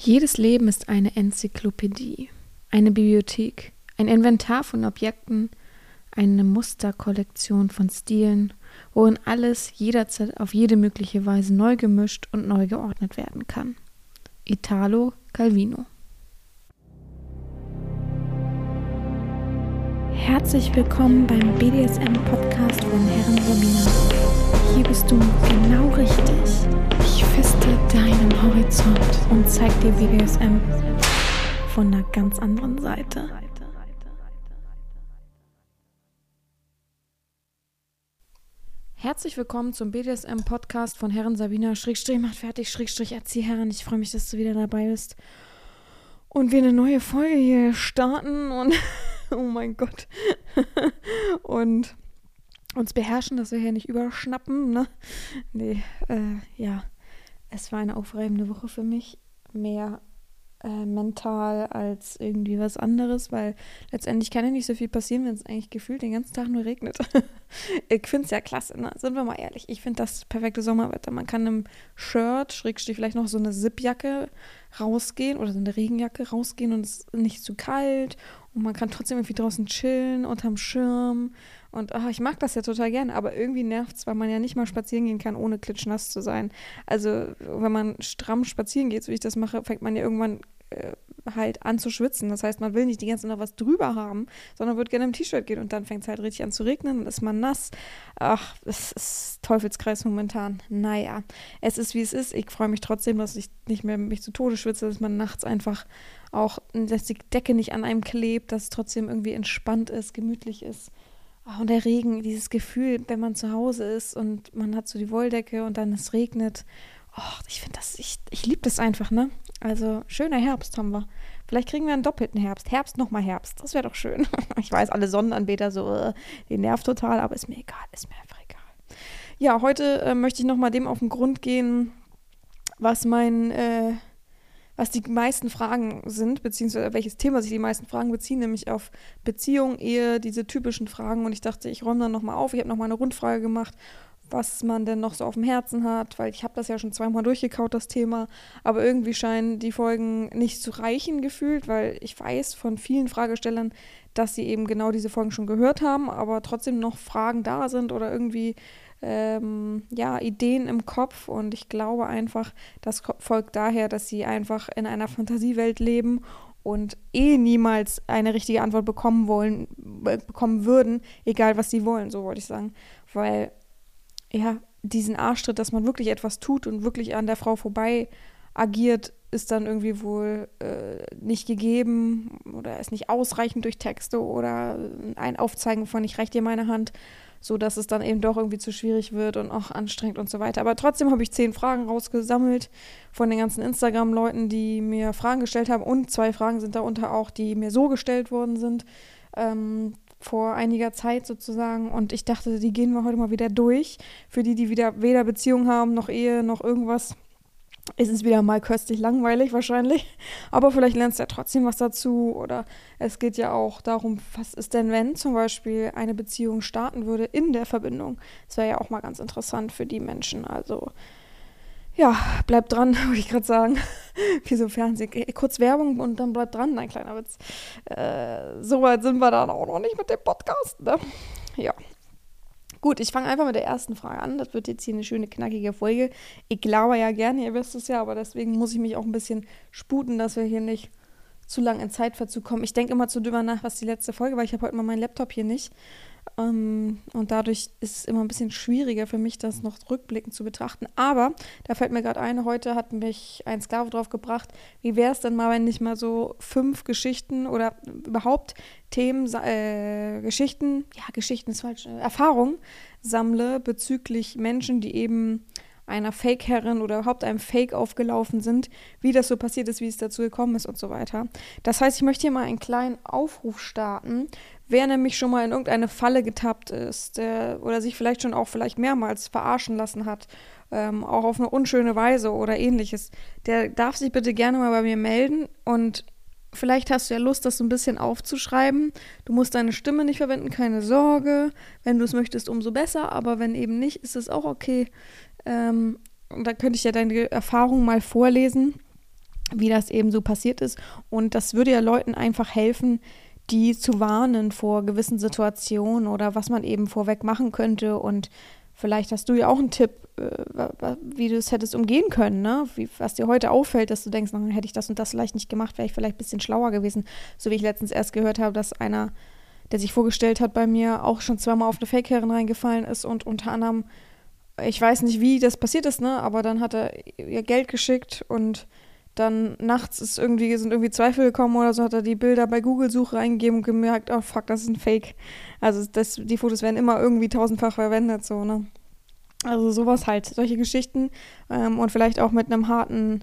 Jedes Leben ist eine Enzyklopädie, eine Bibliothek, ein Inventar von Objekten, eine Musterkollektion von Stilen, worin alles jederzeit auf jede mögliche Weise neu gemischt und neu geordnet werden kann. Italo Calvino Herzlich willkommen beim BDSM-Podcast von Herren Romina. Hier bist du genau richtig. Ich feste deinen Horizont und zeig dir BDSM von einer ganz anderen Seite. Herzlich willkommen zum BDSM-Podcast von Herren Sabina. Schrägstrich macht fertig, Schrägstrich Erzieherin. Ich freue mich, dass du wieder dabei bist. Und wir eine neue Folge hier starten und oh mein Gott. und uns beherrschen, dass wir hier nicht überschnappen, ne? Nee, äh, ja es war eine aufreibende Woche für mich. Mehr äh, mental als irgendwie was anderes, weil letztendlich kann ja nicht so viel passieren, wenn es eigentlich gefühlt den ganzen Tag nur regnet. ich finde es ja klasse, ne? sind wir mal ehrlich. Ich finde das perfekte Sommerwetter. Man kann im Shirt, Schrägstrich vielleicht noch so eine Zipjacke rausgehen oder so eine Regenjacke rausgehen und es ist nicht zu kalt und man kann trotzdem irgendwie draußen chillen unterm Schirm und ach, ich mag das ja total gerne, aber irgendwie nervt es, weil man ja nicht mal spazieren gehen kann, ohne klitschnass zu sein. Also, wenn man stramm spazieren geht, so wie ich das mache, fängt man ja irgendwann äh, halt an zu schwitzen. Das heißt, man will nicht die ganze Zeit noch was drüber haben, sondern wird gerne im T-Shirt gehen und dann fängt es halt richtig an zu regnen und ist man nass. Ach, es ist Teufelskreis momentan. Naja, es ist wie es ist. Ich freue mich trotzdem, dass ich nicht mehr mich zu Tode schwitze, dass man nachts einfach auch, dass die Decke nicht an einem klebt, dass es trotzdem irgendwie entspannt ist, gemütlich ist. Oh, und der Regen, dieses Gefühl, wenn man zu Hause ist und man hat so die Wolldecke und dann es regnet. Oh, ich finde das, ich, ich liebe das einfach, ne? Also schöner Herbst haben wir. Vielleicht kriegen wir einen doppelten Herbst. Herbst nochmal Herbst. Das wäre doch schön. Ich weiß, alle Sonnenanbeter so, äh, die nervt total, aber ist mir egal, ist mir einfach egal. Ja, heute äh, möchte ich nochmal dem auf den Grund gehen, was mein äh, was die meisten Fragen sind, beziehungsweise welches Thema sich die meisten Fragen beziehen, nämlich auf Beziehung, Ehe, diese typischen Fragen. Und ich dachte, ich räume dann nochmal auf. Ich habe nochmal eine Rundfrage gemacht, was man denn noch so auf dem Herzen hat, weil ich habe das ja schon zweimal durchgekaut, das Thema. Aber irgendwie scheinen die Folgen nicht zu reichen gefühlt, weil ich weiß von vielen Fragestellern, dass sie eben genau diese Folgen schon gehört haben, aber trotzdem noch Fragen da sind oder irgendwie ähm, ja, Ideen im Kopf und ich glaube einfach, das folgt daher, dass sie einfach in einer Fantasiewelt leben und eh niemals eine richtige Antwort bekommen wollen, bekommen würden, egal was sie wollen, so wollte ich sagen. Weil, ja, diesen Arschtritt, dass man wirklich etwas tut und wirklich an der Frau vorbei agiert, ist dann irgendwie wohl äh, nicht gegeben oder ist nicht ausreichend durch Texte oder ein Aufzeigen von ich reich dir meine Hand so dass es dann eben doch irgendwie zu schwierig wird und auch anstrengend und so weiter. Aber trotzdem habe ich zehn Fragen rausgesammelt von den ganzen Instagram-Leuten, die mir Fragen gestellt haben. Und zwei Fragen sind darunter auch, die mir so gestellt worden sind. Ähm, vor einiger Zeit sozusagen. Und ich dachte, die gehen wir heute mal wieder durch. Für die, die wieder weder Beziehung haben, noch Ehe, noch irgendwas ist es wieder mal köstlich langweilig wahrscheinlich, aber vielleicht lernst du ja trotzdem was dazu oder es geht ja auch darum, was ist denn, wenn zum Beispiel eine Beziehung starten würde in der Verbindung. Das wäre ja auch mal ganz interessant für die Menschen. Also ja, bleib dran, würde ich gerade sagen. Wie so Fernsehen. Kurz Werbung und dann bleib dran, ein kleiner Witz. Äh, Soweit sind wir dann auch noch nicht mit dem Podcast, ne? Ja, Gut, ich fange einfach mit der ersten Frage an. Das wird jetzt hier eine schöne, knackige Folge. Ich glaube ja gerne, ihr wisst es ja, aber deswegen muss ich mich auch ein bisschen sputen, dass wir hier nicht zu lang in Zeitverzug kommen. Ich denke immer zu drüber nach, was die letzte Folge war. Ich habe heute mal meinen Laptop hier nicht. Ähm, und dadurch ist es immer ein bisschen schwieriger für mich, das noch rückblickend zu betrachten. Aber da fällt mir gerade ein, heute hat mich ein Sklave drauf gebracht, wie wäre es denn mal, wenn ich mal so fünf Geschichten oder überhaupt Themen, äh, Geschichten, ja, Geschichten ist falsch, äh, Erfahrungen sammle bezüglich Menschen, die eben einer Fake-Herrin oder überhaupt einem Fake aufgelaufen sind, wie das so passiert ist, wie es dazu gekommen ist und so weiter. Das heißt, ich möchte hier mal einen kleinen Aufruf starten, wer nämlich schon mal in irgendeine Falle getappt ist der, oder sich vielleicht schon auch vielleicht mehrmals verarschen lassen hat, ähm, auch auf eine unschöne Weise oder ähnliches, der darf sich bitte gerne mal bei mir melden und Vielleicht hast du ja Lust, das so ein bisschen aufzuschreiben. Du musst deine Stimme nicht verwenden, keine Sorge. Wenn du es möchtest, umso besser. Aber wenn eben nicht, ist es auch okay. Ähm, und da könnte ich ja deine Erfahrung mal vorlesen. wie das eben so passiert ist. Und das würde ja Leuten einfach helfen, die zu warnen vor gewissen Situationen oder was man eben vorweg machen könnte. Und vielleicht hast du ja auch einen Tipp, äh, wie du es hättest umgehen können, ne? Wie, was dir heute auffällt, dass du denkst, na, hätte ich das und das vielleicht nicht gemacht, wäre ich vielleicht ein bisschen schlauer gewesen. So wie ich letztens erst gehört habe, dass einer, der sich vorgestellt hat bei mir, auch schon zweimal auf eine Fake-Herren reingefallen ist und unter anderem, ich weiß nicht, wie das passiert ist, ne? Aber dann hat er ihr Geld geschickt und dann nachts ist irgendwie, sind irgendwie Zweifel gekommen oder so, hat er die Bilder bei Google-Suche eingegeben und gemerkt, oh fuck, das ist ein Fake. Also das, die Fotos werden immer irgendwie tausendfach verwendet, so, ne? Also sowas halt, solche Geschichten ähm, und vielleicht auch mit einem harten,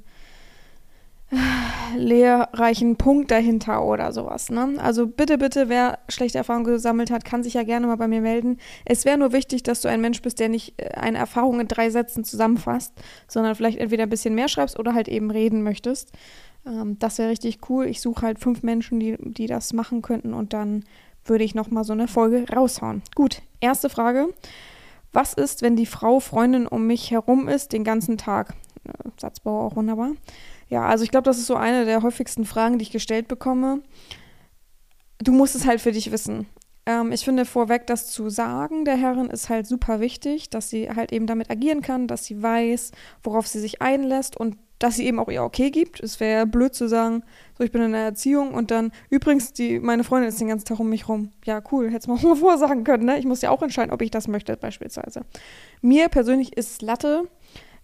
lehrreichen Punkt dahinter oder sowas. Ne? Also bitte, bitte, wer schlechte Erfahrungen gesammelt hat, kann sich ja gerne mal bei mir melden. Es wäre nur wichtig, dass du ein Mensch bist, der nicht äh, eine Erfahrung in drei Sätzen zusammenfasst, sondern vielleicht entweder ein bisschen mehr schreibst oder halt eben reden möchtest. Ähm, das wäre richtig cool. Ich suche halt fünf Menschen, die, die das machen könnten und dann würde ich nochmal so eine Folge raushauen. Gut, erste Frage. Was ist, wenn die Frau Freundin um mich herum ist den ganzen Tag? Satzbau auch wunderbar. Ja, also ich glaube, das ist so eine der häufigsten Fragen, die ich gestellt bekomme. Du musst es halt für dich wissen. Ähm, ich finde vorweg, das zu sagen der Herrin ist halt super wichtig, dass sie halt eben damit agieren kann, dass sie weiß, worauf sie sich einlässt und dass sie eben auch ihr Okay gibt. Es wäre blöd zu sagen, so ich bin in der Erziehung und dann, übrigens, die, meine Freundin ist den ganzen Tag um mich rum. Ja, cool, hätte es mal vorsagen können, ne? Ich muss ja auch entscheiden, ob ich das möchte, beispielsweise. Mir persönlich ist Latte.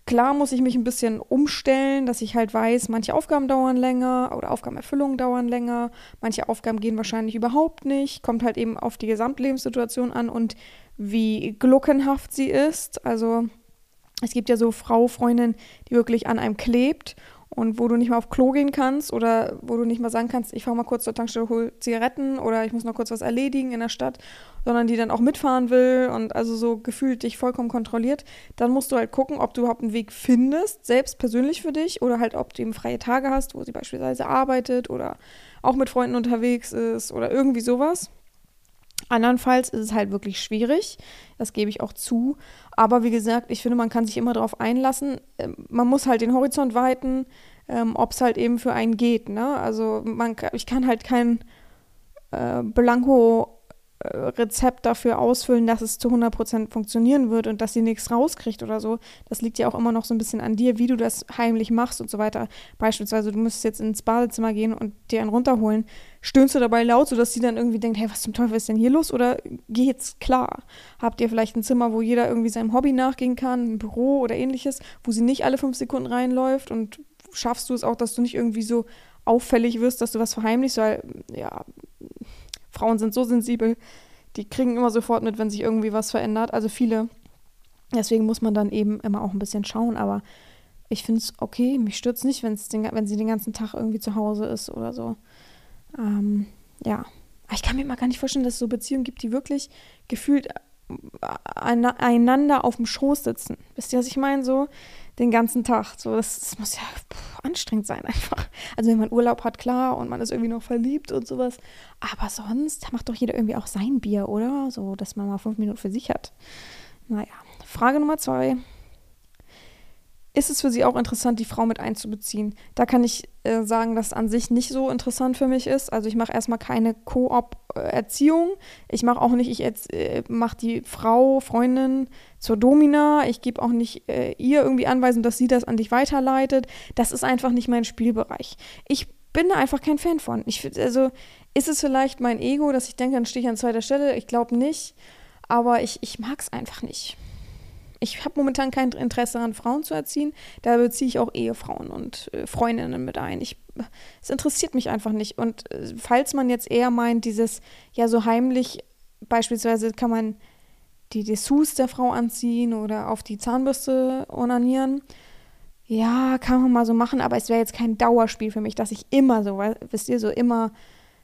Klar muss ich mich ein bisschen umstellen, dass ich halt weiß, manche Aufgaben dauern länger oder Aufgabenerfüllungen dauern länger, manche Aufgaben gehen wahrscheinlich überhaupt nicht, kommt halt eben auf die Gesamtlebenssituation an und wie gluckenhaft sie ist. Also es gibt ja so Frau, Freundin, die wirklich an einem klebt und wo du nicht mal auf Klo gehen kannst oder wo du nicht mal sagen kannst, ich fahre mal kurz zur Tankstelle, hol Zigaretten oder ich muss noch kurz was erledigen in der Stadt, sondern die dann auch mitfahren will und also so gefühlt dich vollkommen kontrolliert, dann musst du halt gucken, ob du überhaupt einen Weg findest, selbst persönlich für dich oder halt, ob du eben freie Tage hast, wo sie beispielsweise arbeitet oder auch mit Freunden unterwegs ist oder irgendwie sowas. Andernfalls ist es halt wirklich schwierig, das gebe ich auch zu. Aber wie gesagt, ich finde, man kann sich immer darauf einlassen. Ähm, man muss halt den Horizont weiten, ähm, ob es halt eben für einen geht. Ne? Also man, ich kann halt kein äh, Blanko Rezept dafür ausfüllen, dass es zu 100% funktionieren wird und dass sie nichts rauskriegt oder so. Das liegt ja auch immer noch so ein bisschen an dir, wie du das heimlich machst und so weiter. Beispielsweise, du müsstest jetzt ins Badezimmer gehen und dir einen runterholen. Stöhnst du dabei laut, sodass sie dann irgendwie denkt, hey, was zum Teufel ist denn hier los? Oder geht's klar? Habt ihr vielleicht ein Zimmer, wo jeder irgendwie seinem Hobby nachgehen kann, ein Büro oder ähnliches, wo sie nicht alle fünf Sekunden reinläuft und schaffst du es auch, dass du nicht irgendwie so auffällig wirst, dass du was verheimlichst, weil, ja, Frauen sind so sensibel, die kriegen immer sofort mit, wenn sich irgendwie was verändert. Also viele. Deswegen muss man dann eben immer auch ein bisschen schauen. Aber ich finde es okay, mich stört es nicht, den, wenn sie den ganzen Tag irgendwie zu Hause ist oder so. Ähm, ja. Ich kann mir mal gar nicht vorstellen, dass es so Beziehungen gibt, die wirklich gefühlt einander auf dem Schoß sitzen. Wisst ihr, was ich meine? So den ganzen Tag. So, das, das muss ja pff, anstrengend sein einfach. Also wenn man Urlaub hat, klar, und man ist irgendwie noch verliebt und sowas. Aber sonst macht doch jeder irgendwie auch sein Bier, oder? So, dass man mal fünf Minuten für sich hat. Naja. Frage Nummer zwei ist es für sie auch interessant, die Frau mit einzubeziehen. Da kann ich äh, sagen, dass an sich nicht so interessant für mich ist. Also ich mache erstmal keine Koop-Erziehung. Ich mache auch nicht, ich äh, mache die Frau, Freundin zur Domina. Ich gebe auch nicht äh, ihr irgendwie Anweisungen, dass sie das an dich weiterleitet. Das ist einfach nicht mein Spielbereich. Ich bin da einfach kein Fan von. Ich, also ist es vielleicht mein Ego, dass ich denke, dann stehe ich an zweiter Stelle. Ich glaube nicht. Aber ich, ich mag es einfach nicht ich habe momentan kein Interesse daran, Frauen zu erziehen. Da beziehe ich auch Ehefrauen und äh, Freundinnen mit ein. Ich, es interessiert mich einfach nicht. Und äh, falls man jetzt eher meint, dieses, ja, so heimlich, beispielsweise kann man die Dessous der Frau anziehen oder auf die Zahnbürste onanieren. Ja, kann man mal so machen, aber es wäre jetzt kein Dauerspiel für mich, dass ich immer so, wisst ihr, so immer,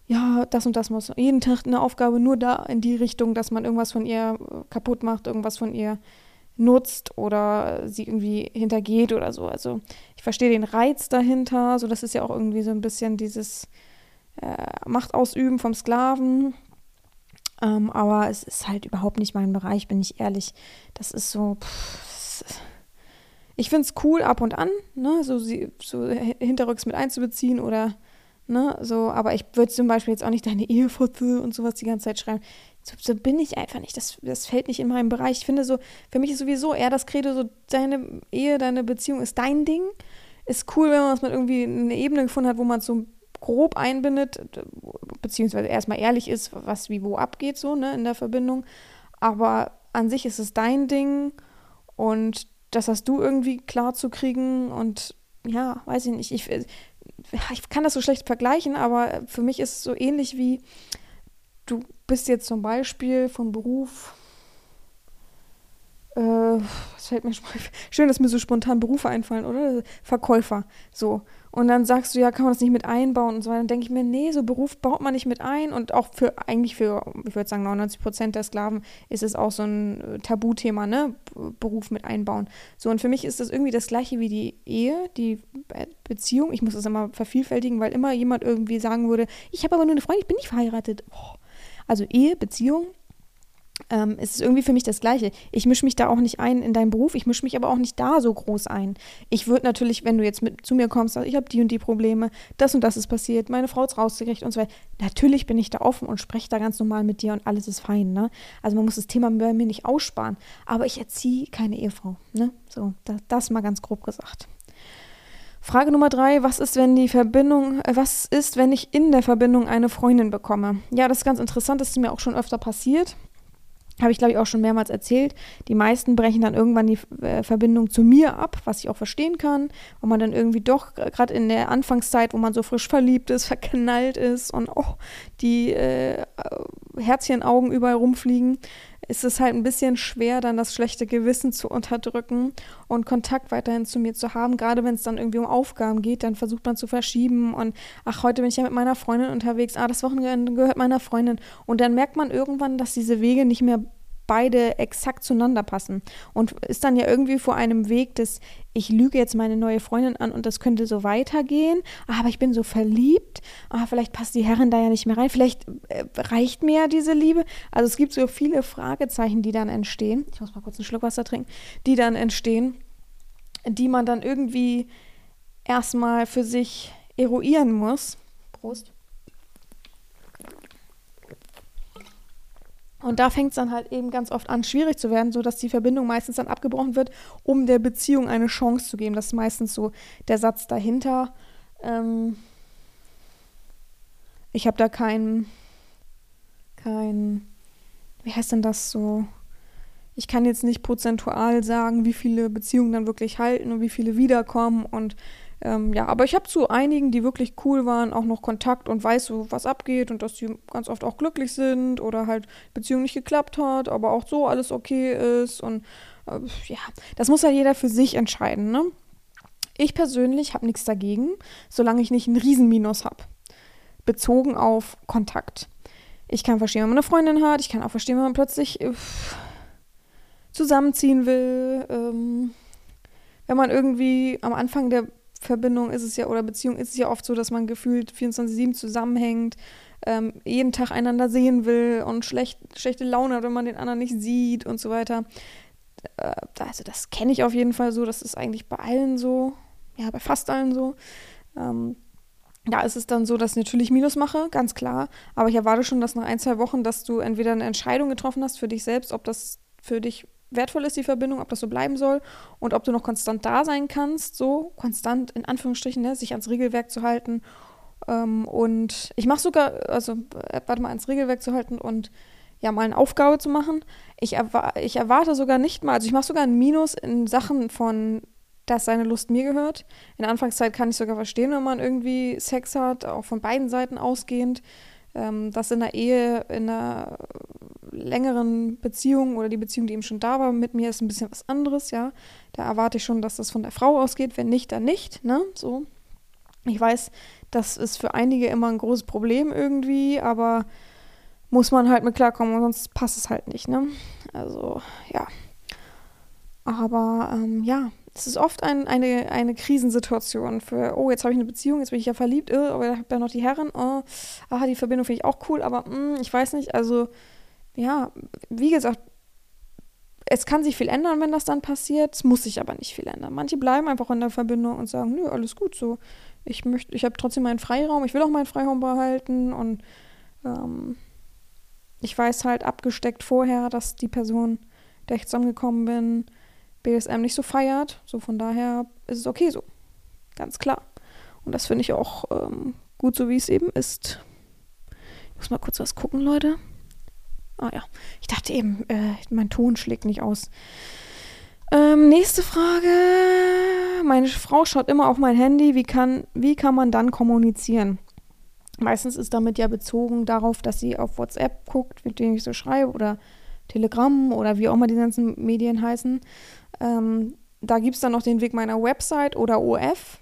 ja, das und das muss, jeden Tag eine Aufgabe nur da in die Richtung, dass man irgendwas von ihr äh, kaputt macht, irgendwas von ihr nutzt oder sie irgendwie hintergeht oder so. Also ich verstehe den Reiz dahinter. So, das ist ja auch irgendwie so ein bisschen dieses äh, Machtausüben vom Sklaven. Ähm, aber es ist halt überhaupt nicht mein Bereich, bin ich ehrlich. Das ist so. Pff, Ich finde es cool ab und an, ne, so, sie, so hinterrücks mit einzubeziehen oder, ne, so, aber ich würde zum Beispiel jetzt auch nicht deine Ehefoto und sowas die ganze Zeit schreiben. So, so, bin ich einfach nicht. Das, das fällt nicht in meinem Bereich. Ich finde so, für mich ist sowieso eher das Credo, so deine Ehe, deine Beziehung ist dein Ding. Ist cool, wenn man es mit irgendwie eine Ebene gefunden hat, wo man es so grob einbindet, beziehungsweise erstmal ehrlich ist, was wie wo abgeht, so, ne, in der Verbindung. Aber an sich ist es dein Ding und das hast du irgendwie klar zu kriegen und ja, weiß ich nicht. Ich, ich kann das so schlecht vergleichen, aber für mich ist es so ähnlich wie du bist jetzt zum Beispiel vom Beruf äh, was fällt mir schön, dass mir so spontan Berufe einfallen, oder? Verkäufer. So. Und dann sagst du, ja, kann man das nicht mit einbauen und so weiter. Dann denke ich mir, nee, so Beruf baut man nicht mit ein. Und auch für, eigentlich für, ich würde sagen, 99 Prozent der Sklaven ist es auch so ein äh, Tabuthema, ne? Beruf mit einbauen. So, und für mich ist das irgendwie das Gleiche wie die Ehe, die Beziehung. Ich muss das immer vervielfältigen, weil immer jemand irgendwie sagen würde, ich habe aber nur eine Freundin, ich bin nicht verheiratet. Oh. Also Ehe, Beziehung, ähm, es ist irgendwie für mich das Gleiche. Ich mische mich da auch nicht ein in deinen Beruf, ich mische mich aber auch nicht da so groß ein. Ich würde natürlich, wenn du jetzt mit zu mir kommst, sagst, ich habe die und die Probleme, das und das ist passiert, meine Frau ist rausgekriegt und so weiter. Natürlich bin ich da offen und spreche da ganz normal mit dir und alles ist fein. Ne? Also man muss das Thema bei mir nicht aussparen. Aber ich erziehe keine Ehefrau. Ne? So, das, das mal ganz grob gesagt. Frage Nummer drei, was ist, wenn die Verbindung, äh, was ist, wenn ich in der Verbindung eine Freundin bekomme? Ja, das ist ganz interessant, das ist mir auch schon öfter passiert. Habe ich, glaube ich, auch schon mehrmals erzählt. Die meisten brechen dann irgendwann die äh, Verbindung zu mir ab, was ich auch verstehen kann. Wo man dann irgendwie doch, gerade in der Anfangszeit, wo man so frisch verliebt ist, verknallt ist und auch oh, die äh, Herzchenaugen überall rumfliegen, ist es halt ein bisschen schwer, dann das schlechte Gewissen zu unterdrücken und Kontakt weiterhin zu mir zu haben. Gerade wenn es dann irgendwie um Aufgaben geht, dann versucht man zu verschieben und ach, heute bin ich ja mit meiner Freundin unterwegs, ah, das Wochenende gehört meiner Freundin. Und dann merkt man irgendwann, dass diese Wege nicht mehr beide exakt zueinander passen. Und ist dann ja irgendwie vor einem Weg des, ich lüge jetzt meine neue Freundin an und das könnte so weitergehen, aber ich bin so verliebt, ah, vielleicht passt die Herrin da ja nicht mehr rein, vielleicht äh, reicht mir ja diese Liebe. Also es gibt so viele Fragezeichen, die dann entstehen. Ich muss mal kurz einen Schluck Wasser trinken, die dann entstehen, die man dann irgendwie erstmal für sich eruieren muss. Prost. Und da fängt es dann halt eben ganz oft an, schwierig zu werden, sodass die Verbindung meistens dann abgebrochen wird, um der Beziehung eine Chance zu geben. Das ist meistens so der Satz dahinter. Ähm ich habe da kein, kein, wie heißt denn das so? Ich kann jetzt nicht prozentual sagen, wie viele Beziehungen dann wirklich halten und wie viele wiederkommen und ähm, ja, aber ich habe zu einigen, die wirklich cool waren, auch noch Kontakt und weiß was abgeht und dass die ganz oft auch glücklich sind oder halt Beziehung nicht geklappt hat, aber auch so alles okay ist und äh, ja, das muss ja jeder für sich entscheiden, ne? Ich persönlich habe nichts dagegen, solange ich nicht einen Riesenminus habe. Bezogen auf Kontakt. Ich kann verstehen, wenn man eine Freundin hat, ich kann auch verstehen, wenn man plötzlich äh, zusammenziehen will. Ähm, wenn man irgendwie am Anfang der Verbindung ist es ja, oder Beziehung ist es ja oft so, dass man gefühlt 24-7 zusammenhängt, ähm, jeden Tag einander sehen will und schlecht, schlechte Laune hat, wenn man den anderen nicht sieht und so weiter. Äh, also das kenne ich auf jeden Fall so, das ist eigentlich bei allen so, ja, bei fast allen so. Ähm, da ist es dann so, dass ich natürlich Minus mache, ganz klar. Aber ich erwarte schon, dass nach ein, zwei Wochen, dass du entweder eine Entscheidung getroffen hast für dich selbst, ob das für dich wertvoll ist, die Verbindung, ob das so bleiben soll und ob du noch konstant da sein kannst, so konstant in Anführungsstrichen, ne, sich ans Regelwerk zu halten. Ähm, und ich mache sogar, also äh, warte mal, ans Regelwerk zu halten und ja, mal eine Aufgabe zu machen. Ich, erwa ich erwarte sogar nicht mal, also ich mache sogar ein Minus in Sachen von, dass seine Lust mir gehört. In der Anfangszeit kann ich sogar verstehen, wenn man irgendwie Sex hat, auch von beiden Seiten ausgehend. Ähm, das in der Ehe, in einer längeren Beziehung oder die Beziehung, die eben schon da war mit mir, ist ein bisschen was anderes, ja. Da erwarte ich schon, dass das von der Frau ausgeht. Wenn nicht, dann nicht, ne? So. Ich weiß, das ist für einige immer ein großes Problem irgendwie, aber muss man halt mit klarkommen, sonst passt es halt nicht, ne? Also, ja. Aber ähm, ja, es ist oft ein, eine, eine Krisensituation für, oh, jetzt habe ich eine Beziehung, jetzt bin ich ja verliebt, oh, aber ich habe ja noch die Herren, oh, aha, die Verbindung finde ich auch cool, aber mm, ich weiß nicht, also ja, wie gesagt, es kann sich viel ändern, wenn das dann passiert. Es muss sich aber nicht viel ändern. Manche bleiben einfach in der Verbindung und sagen, nö, alles gut so. Ich möchte, ich habe trotzdem meinen Freiraum, ich will auch meinen Freiraum behalten und ähm, ich weiß halt abgesteckt vorher, dass die Person, der ich zusammengekommen bin, BSM nicht so feiert. So von daher ist es okay so. Ganz klar. Und das finde ich auch ähm, gut, so wie es eben ist. Ich muss mal kurz was gucken, Leute. Ah ja, ich dachte eben, äh, mein Ton schlägt nicht aus. Ähm, nächste Frage. Meine Frau schaut immer auf mein Handy. Wie kann, wie kann man dann kommunizieren? Meistens ist damit ja bezogen darauf, dass sie auf WhatsApp guckt, mit dem ich so schreibe, oder Telegram oder wie auch immer die ganzen Medien heißen. Ähm, da gibt es dann noch den Weg meiner Website oder OF.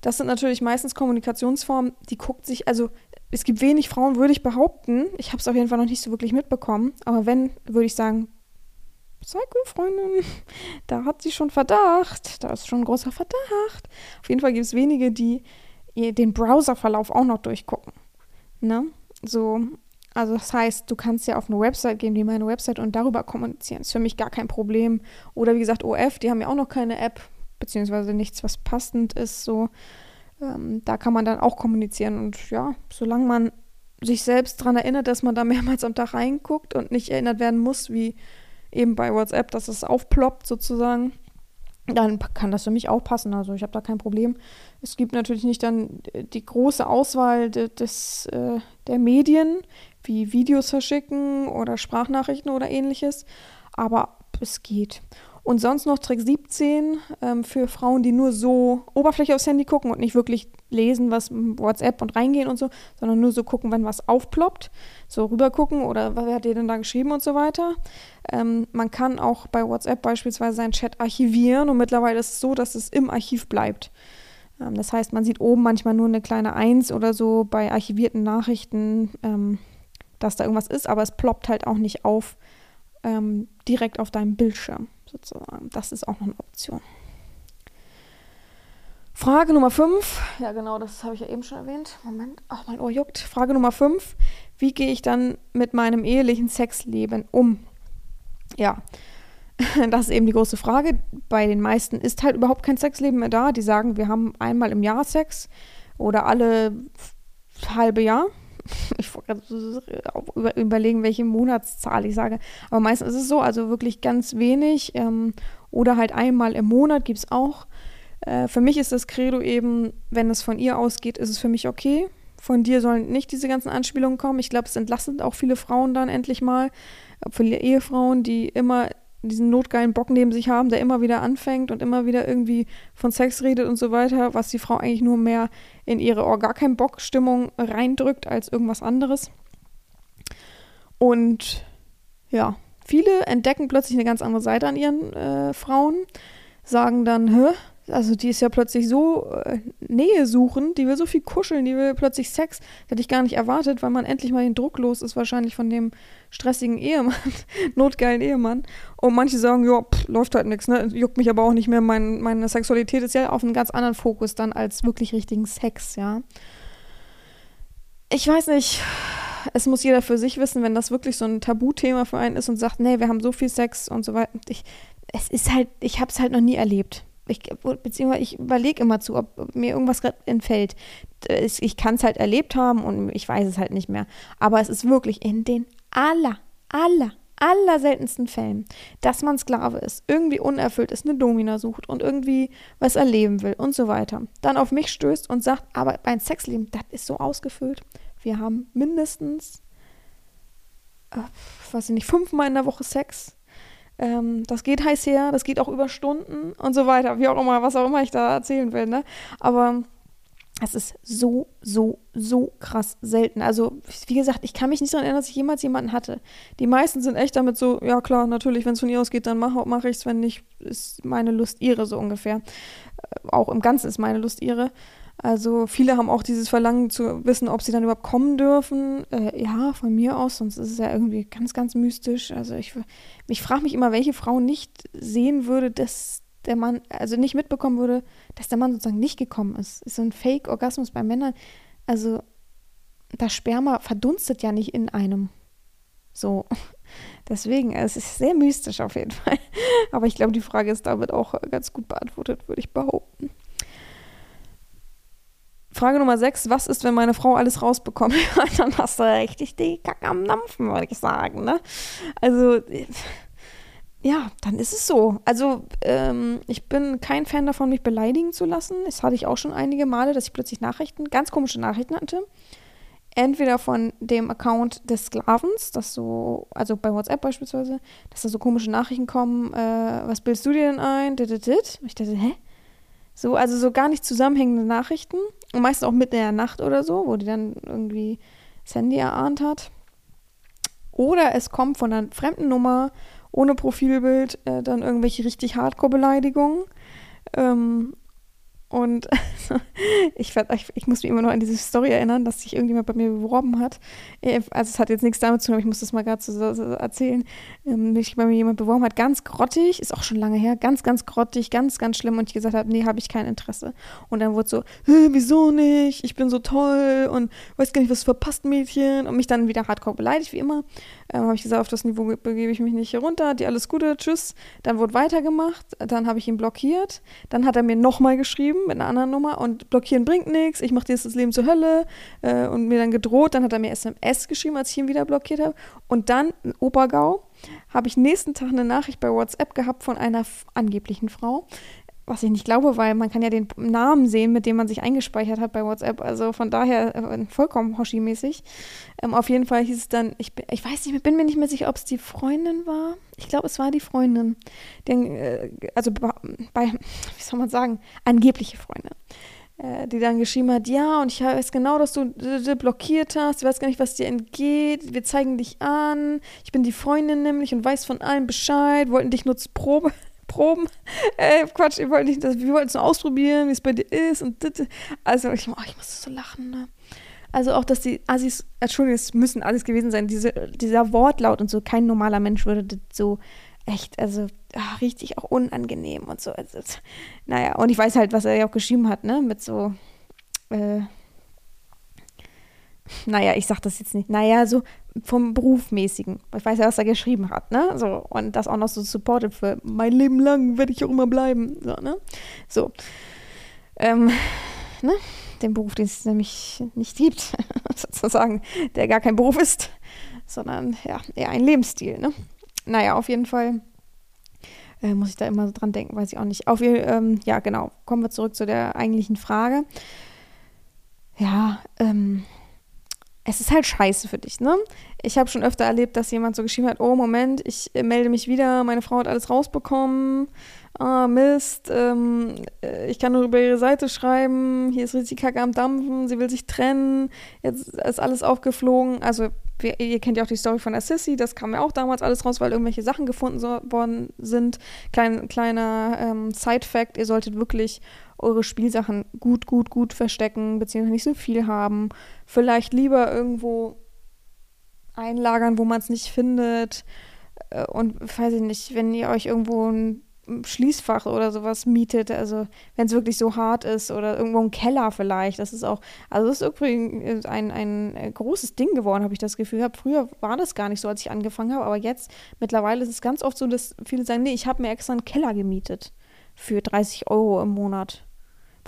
Das sind natürlich meistens Kommunikationsformen, die guckt sich, also es gibt wenig Frauen, würde ich behaupten. Ich habe es auf jeden Fall noch nicht so wirklich mitbekommen. Aber wenn, würde ich sagen, Psycho-Freundin, da hat sie schon Verdacht. Da ist schon ein großer Verdacht. Auf jeden Fall gibt es wenige, die den Browserverlauf auch noch durchgucken. Ne? So, also das heißt, du kannst ja auf eine Website gehen, wie meine Website, und darüber kommunizieren. Ist für mich gar kein Problem. Oder wie gesagt, OF, die haben ja auch noch keine App, beziehungsweise nichts, was passend ist. So, ähm, da kann man dann auch kommunizieren. Und ja, solange man sich selbst daran erinnert, dass man da mehrmals am Tag reinguckt und nicht erinnert werden muss, wie eben bei WhatsApp, dass es aufploppt sozusagen, dann kann das für mich auch passen. Also ich habe da kein Problem. Es gibt natürlich nicht dann die große Auswahl de, des, äh, der Medien, wie Videos verschicken oder Sprachnachrichten oder ähnliches, aber es geht. Und sonst noch Trick 17 ähm, für Frauen, die nur so Oberfläche aufs Handy gucken und nicht wirklich lesen, was WhatsApp und reingehen und so, sondern nur so gucken, wenn was aufploppt, so rüber gucken oder wer hat dir denn da geschrieben und so weiter. Ähm, man kann auch bei WhatsApp beispielsweise seinen Chat archivieren und mittlerweile ist es so, dass es im Archiv bleibt. Ähm, das heißt, man sieht oben manchmal nur eine kleine Eins oder so bei archivierten Nachrichten, ähm, dass da irgendwas ist, aber es ploppt halt auch nicht auf ähm, direkt auf deinem Bildschirm sozusagen. Das ist auch noch eine Option. Frage Nummer 5. Ja, genau, das habe ich ja eben schon erwähnt. Moment, ach, mein Ohr juckt. Frage Nummer 5. Wie gehe ich dann mit meinem ehelichen Sexleben um? Ja, das ist eben die große Frage. Bei den meisten ist halt überhaupt kein Sexleben mehr da. Die sagen, wir haben einmal im Jahr Sex oder alle halbe Jahr. ich über, überlegen, welche Monatszahl ich sage. Aber meistens ist es so, also wirklich ganz wenig. Ähm, oder halt einmal im Monat gibt es auch. Äh, für mich ist das Credo eben, wenn es von ihr ausgeht, ist es für mich okay. Von dir sollen nicht diese ganzen Anspielungen kommen. Ich glaube, es entlastet auch viele Frauen dann endlich mal. Viele Ehefrauen, die immer diesen notgeilen Bock neben sich haben, der immer wieder anfängt und immer wieder irgendwie von Sex redet und so weiter, was die Frau eigentlich nur mehr in ihre oh, gar keinen Bock-Stimmung reindrückt als irgendwas anderes. Und ja, viele entdecken plötzlich eine ganz andere Seite an ihren äh, Frauen, sagen dann, hä, also die ist ja plötzlich so äh, Nähe suchen, die will so viel kuscheln, die will plötzlich Sex. Hätte ich gar nicht erwartet, weil man endlich mal den Druck los ist, wahrscheinlich von dem stressigen Ehemann, notgeilen Ehemann. Und manche sagen, ja, läuft halt nichts, ne? Juckt mich aber auch nicht mehr. Mein, meine Sexualität ist ja auf einem ganz anderen Fokus dann als wirklich richtigen Sex, ja. Ich weiß nicht, es muss jeder für sich wissen, wenn das wirklich so ein Tabuthema für einen ist und sagt, nee, wir haben so viel Sex und so weiter. Ich, es ist halt, ich habe es halt noch nie erlebt ich, beziehungsweise ich überlege immer zu, ob mir irgendwas entfällt. Ich kann es halt erlebt haben und ich weiß es halt nicht mehr. Aber es ist wirklich in den aller, aller, aller seltensten Fällen, dass man Sklave ist, irgendwie unerfüllt ist, eine Domina sucht und irgendwie was erleben will und so weiter. Dann auf mich stößt und sagt, aber mein Sexleben, das ist so ausgefüllt. Wir haben mindestens, äh, weiß ich nicht, fünfmal in der Woche Sex ähm, das geht heiß her, das geht auch über Stunden und so weiter, wie auch immer, was auch immer ich da erzählen will, ne? Aber es ist so, so, so krass selten. Also, wie gesagt, ich kann mich nicht daran erinnern, dass ich jemals jemanden hatte. Die meisten sind echt damit so, ja klar, natürlich, wenn es von ihr ausgeht, dann mache mach ich es, wenn nicht, ist meine Lust ihre, so ungefähr. Äh, auch im Ganzen ist meine Lust ihre. Also viele haben auch dieses Verlangen zu wissen, ob sie dann überhaupt kommen dürfen. Äh, ja, von mir aus, sonst ist es ja irgendwie ganz, ganz mystisch. Also ich, ich frage mich immer, welche Frau nicht sehen würde, dass der Mann, also nicht mitbekommen würde, dass der Mann sozusagen nicht gekommen ist. Ist so ein Fake-Orgasmus bei Männern. Also das Sperma verdunstet ja nicht in einem. So. Deswegen, es ist sehr mystisch auf jeden Fall. Aber ich glaube, die Frage ist damit auch ganz gut beantwortet, würde ich behaupten. Frage Nummer 6, was ist, wenn meine Frau alles rausbekommt? Dann hast du richtig die Kacke am Dampfen, würde ich sagen. Ne? Also, ja, dann ist es so. Also, ähm, ich bin kein Fan davon, mich beleidigen zu lassen. Das hatte ich auch schon einige Male, dass ich plötzlich Nachrichten, ganz komische Nachrichten hatte. Entweder von dem Account des Sklavens, das so, also bei WhatsApp beispielsweise, dass da so komische Nachrichten kommen, äh, was bildest du dir denn ein? Und ich dachte, hä? So, also so gar nicht zusammenhängende Nachrichten. Und meistens auch mitten in der Nacht oder so, wo die dann irgendwie das Handy erahnt hat. Oder es kommt von einer fremden Nummer ohne Profilbild äh, dann irgendwelche richtig Hardcore-Beleidigungen. Ähm, und ich, ich, ich, muss mich immer noch an diese Story erinnern, dass sich irgendjemand bei mir beworben hat. Äh, also es hat jetzt nichts damit zu tun, aber ich muss das mal gerade so, so erzählen. Ähm, mich bei mir jemand beworben hat, ganz grottig, ist auch schon lange her, ganz, ganz grottig, ganz, ganz schlimm. Und ich gesagt habe, nee, habe ich kein Interesse. Und dann wurde so, wieso nicht? Ich bin so toll und weiß gar nicht, was verpasst Mädchen. Und mich dann wieder hardcore beleidigt, wie immer. Ähm, habe ich gesagt, auf das Niveau begebe ich mich nicht hier runter. Die alles Gute, tschüss. Dann wurde weitergemacht. Dann habe ich ihn blockiert. Dann hat er mir nochmal geschrieben mit einer anderen Nummer und blockieren bringt nichts. Ich mache dir jetzt das Leben zur Hölle. Äh, und mir dann gedroht. Dann hat er mir SMS geschrieben, als ich ihn wieder blockiert habe. Und dann, Obergau, habe ich nächsten Tag eine Nachricht bei WhatsApp gehabt von einer angeblichen Frau, was ich nicht glaube, weil man kann ja den Namen sehen, mit dem man sich eingespeichert hat bei WhatsApp. Also von daher äh, vollkommen Hoshi-mäßig. Ähm, auf jeden Fall hieß es dann, ich, ich weiß nicht, bin mir nicht mehr sicher, ob es die Freundin war. Ich glaube, es war die Freundin. Den, äh, also bei, wie soll man sagen, angebliche Freundin. Äh, die dann geschrieben hat, ja, und ich weiß genau, dass du blockiert hast, du weißt gar nicht, was dir entgeht, wir zeigen dich an, ich bin die Freundin nämlich und weiß von allem Bescheid, wollten dich nur zur Probe Proben. Äh, Quatsch, wir wollten, nicht, wir wollten es nur ausprobieren, wie es bei dir ist und dit. Also ich, oh, ich musste so lachen, ne? Also auch, dass die Assis, Entschuldigung, es müssen alles gewesen sein, diese, dieser Wortlaut und so, kein normaler Mensch würde das so echt, also ach, richtig auch unangenehm und so. Also, naja, und ich weiß halt, was er ja auch geschrieben hat, ne? Mit so, äh, naja, ich sag das jetzt nicht, naja, so vom Berufmäßigen. Ich weiß ja, was er geschrieben hat, ne? So, und das auch noch so supported für mein Leben lang werde ich auch immer bleiben. So, ne? So. Ähm, ne? Den Beruf, den es nämlich nicht gibt, sozusagen, der gar kein Beruf ist, sondern ja, eher ein Lebensstil, ne? Naja, auf jeden Fall äh, muss ich da immer so dran denken, weiß ich auch nicht. Auf ähm, ja, genau. Kommen wir zurück zu der eigentlichen Frage. Ja, ähm, es ist halt scheiße für dich, ne? Ich habe schon öfter erlebt, dass jemand so geschrieben hat, oh Moment, ich äh, melde mich wieder, meine Frau hat alles rausbekommen, ah Mist, ähm, äh, ich kann nur über ihre Seite schreiben, hier ist richtig Kacke am Dampfen, sie will sich trennen, jetzt ist alles aufgeflogen. Also wir, ihr kennt ja auch die Story von Assisi, das kam ja auch damals alles raus, weil irgendwelche Sachen gefunden so, worden sind. Klein, kleiner ähm, Side-Fact, ihr solltet wirklich eure Spielsachen gut, gut, gut verstecken, beziehungsweise nicht so viel haben. Vielleicht lieber irgendwo einlagern, wo man es nicht findet. Äh, und weiß ich nicht, wenn ihr euch irgendwo ein Schließfach oder sowas mietet, also wenn es wirklich so hart ist oder irgendwo ein Keller vielleicht, das ist auch, also das ist irgendwie ein, ein großes Ding geworden, habe ich das Gefühl gehabt. Früher war das gar nicht so, als ich angefangen habe, aber jetzt mittlerweile ist es ganz oft so, dass viele sagen, nee, ich habe mir extra einen Keller gemietet für 30 Euro im Monat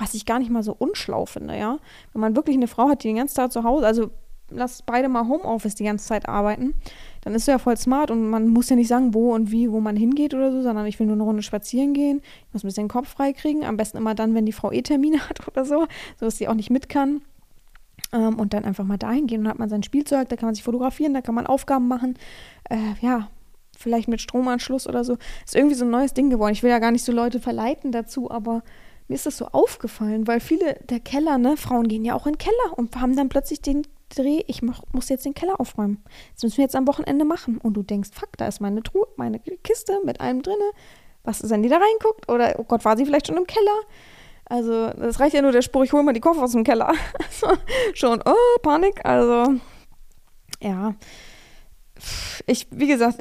was ich gar nicht mal so unschlau finde, ja. Wenn man wirklich eine Frau hat, die den ganzen Tag zu Hause, also lass beide mal Homeoffice die ganze Zeit arbeiten, dann ist du ja voll smart und man muss ja nicht sagen, wo und wie, wo man hingeht oder so, sondern ich will nur eine Runde spazieren gehen, ich muss ein bisschen den Kopf frei kriegen, am besten immer dann, wenn die Frau eh Termine hat oder so, sodass sie auch nicht mit kann. Ähm, und dann einfach mal dahin gehen und hat man sein Spielzeug, da kann man sich fotografieren, da kann man Aufgaben machen. Äh, ja, vielleicht mit Stromanschluss oder so. Ist irgendwie so ein neues Ding geworden. Ich will ja gar nicht so Leute verleiten dazu, aber mir ist das so aufgefallen, weil viele der Keller, ne, Frauen gehen ja auch in den Keller und haben dann plötzlich den Dreh, ich mach, muss jetzt den Keller aufräumen. Das müssen wir jetzt am Wochenende machen. Und du denkst, fuck, da ist meine Truhe, meine Kiste mit allem drinne. Was ist, wenn die da reinguckt? Oder, oh Gott, war sie vielleicht schon im Keller? Also, das reicht ja nur der Spruch, ich hole mal die Koffer aus dem Keller. Also, schon, oh, Panik. Also, ja. Ich, wie gesagt,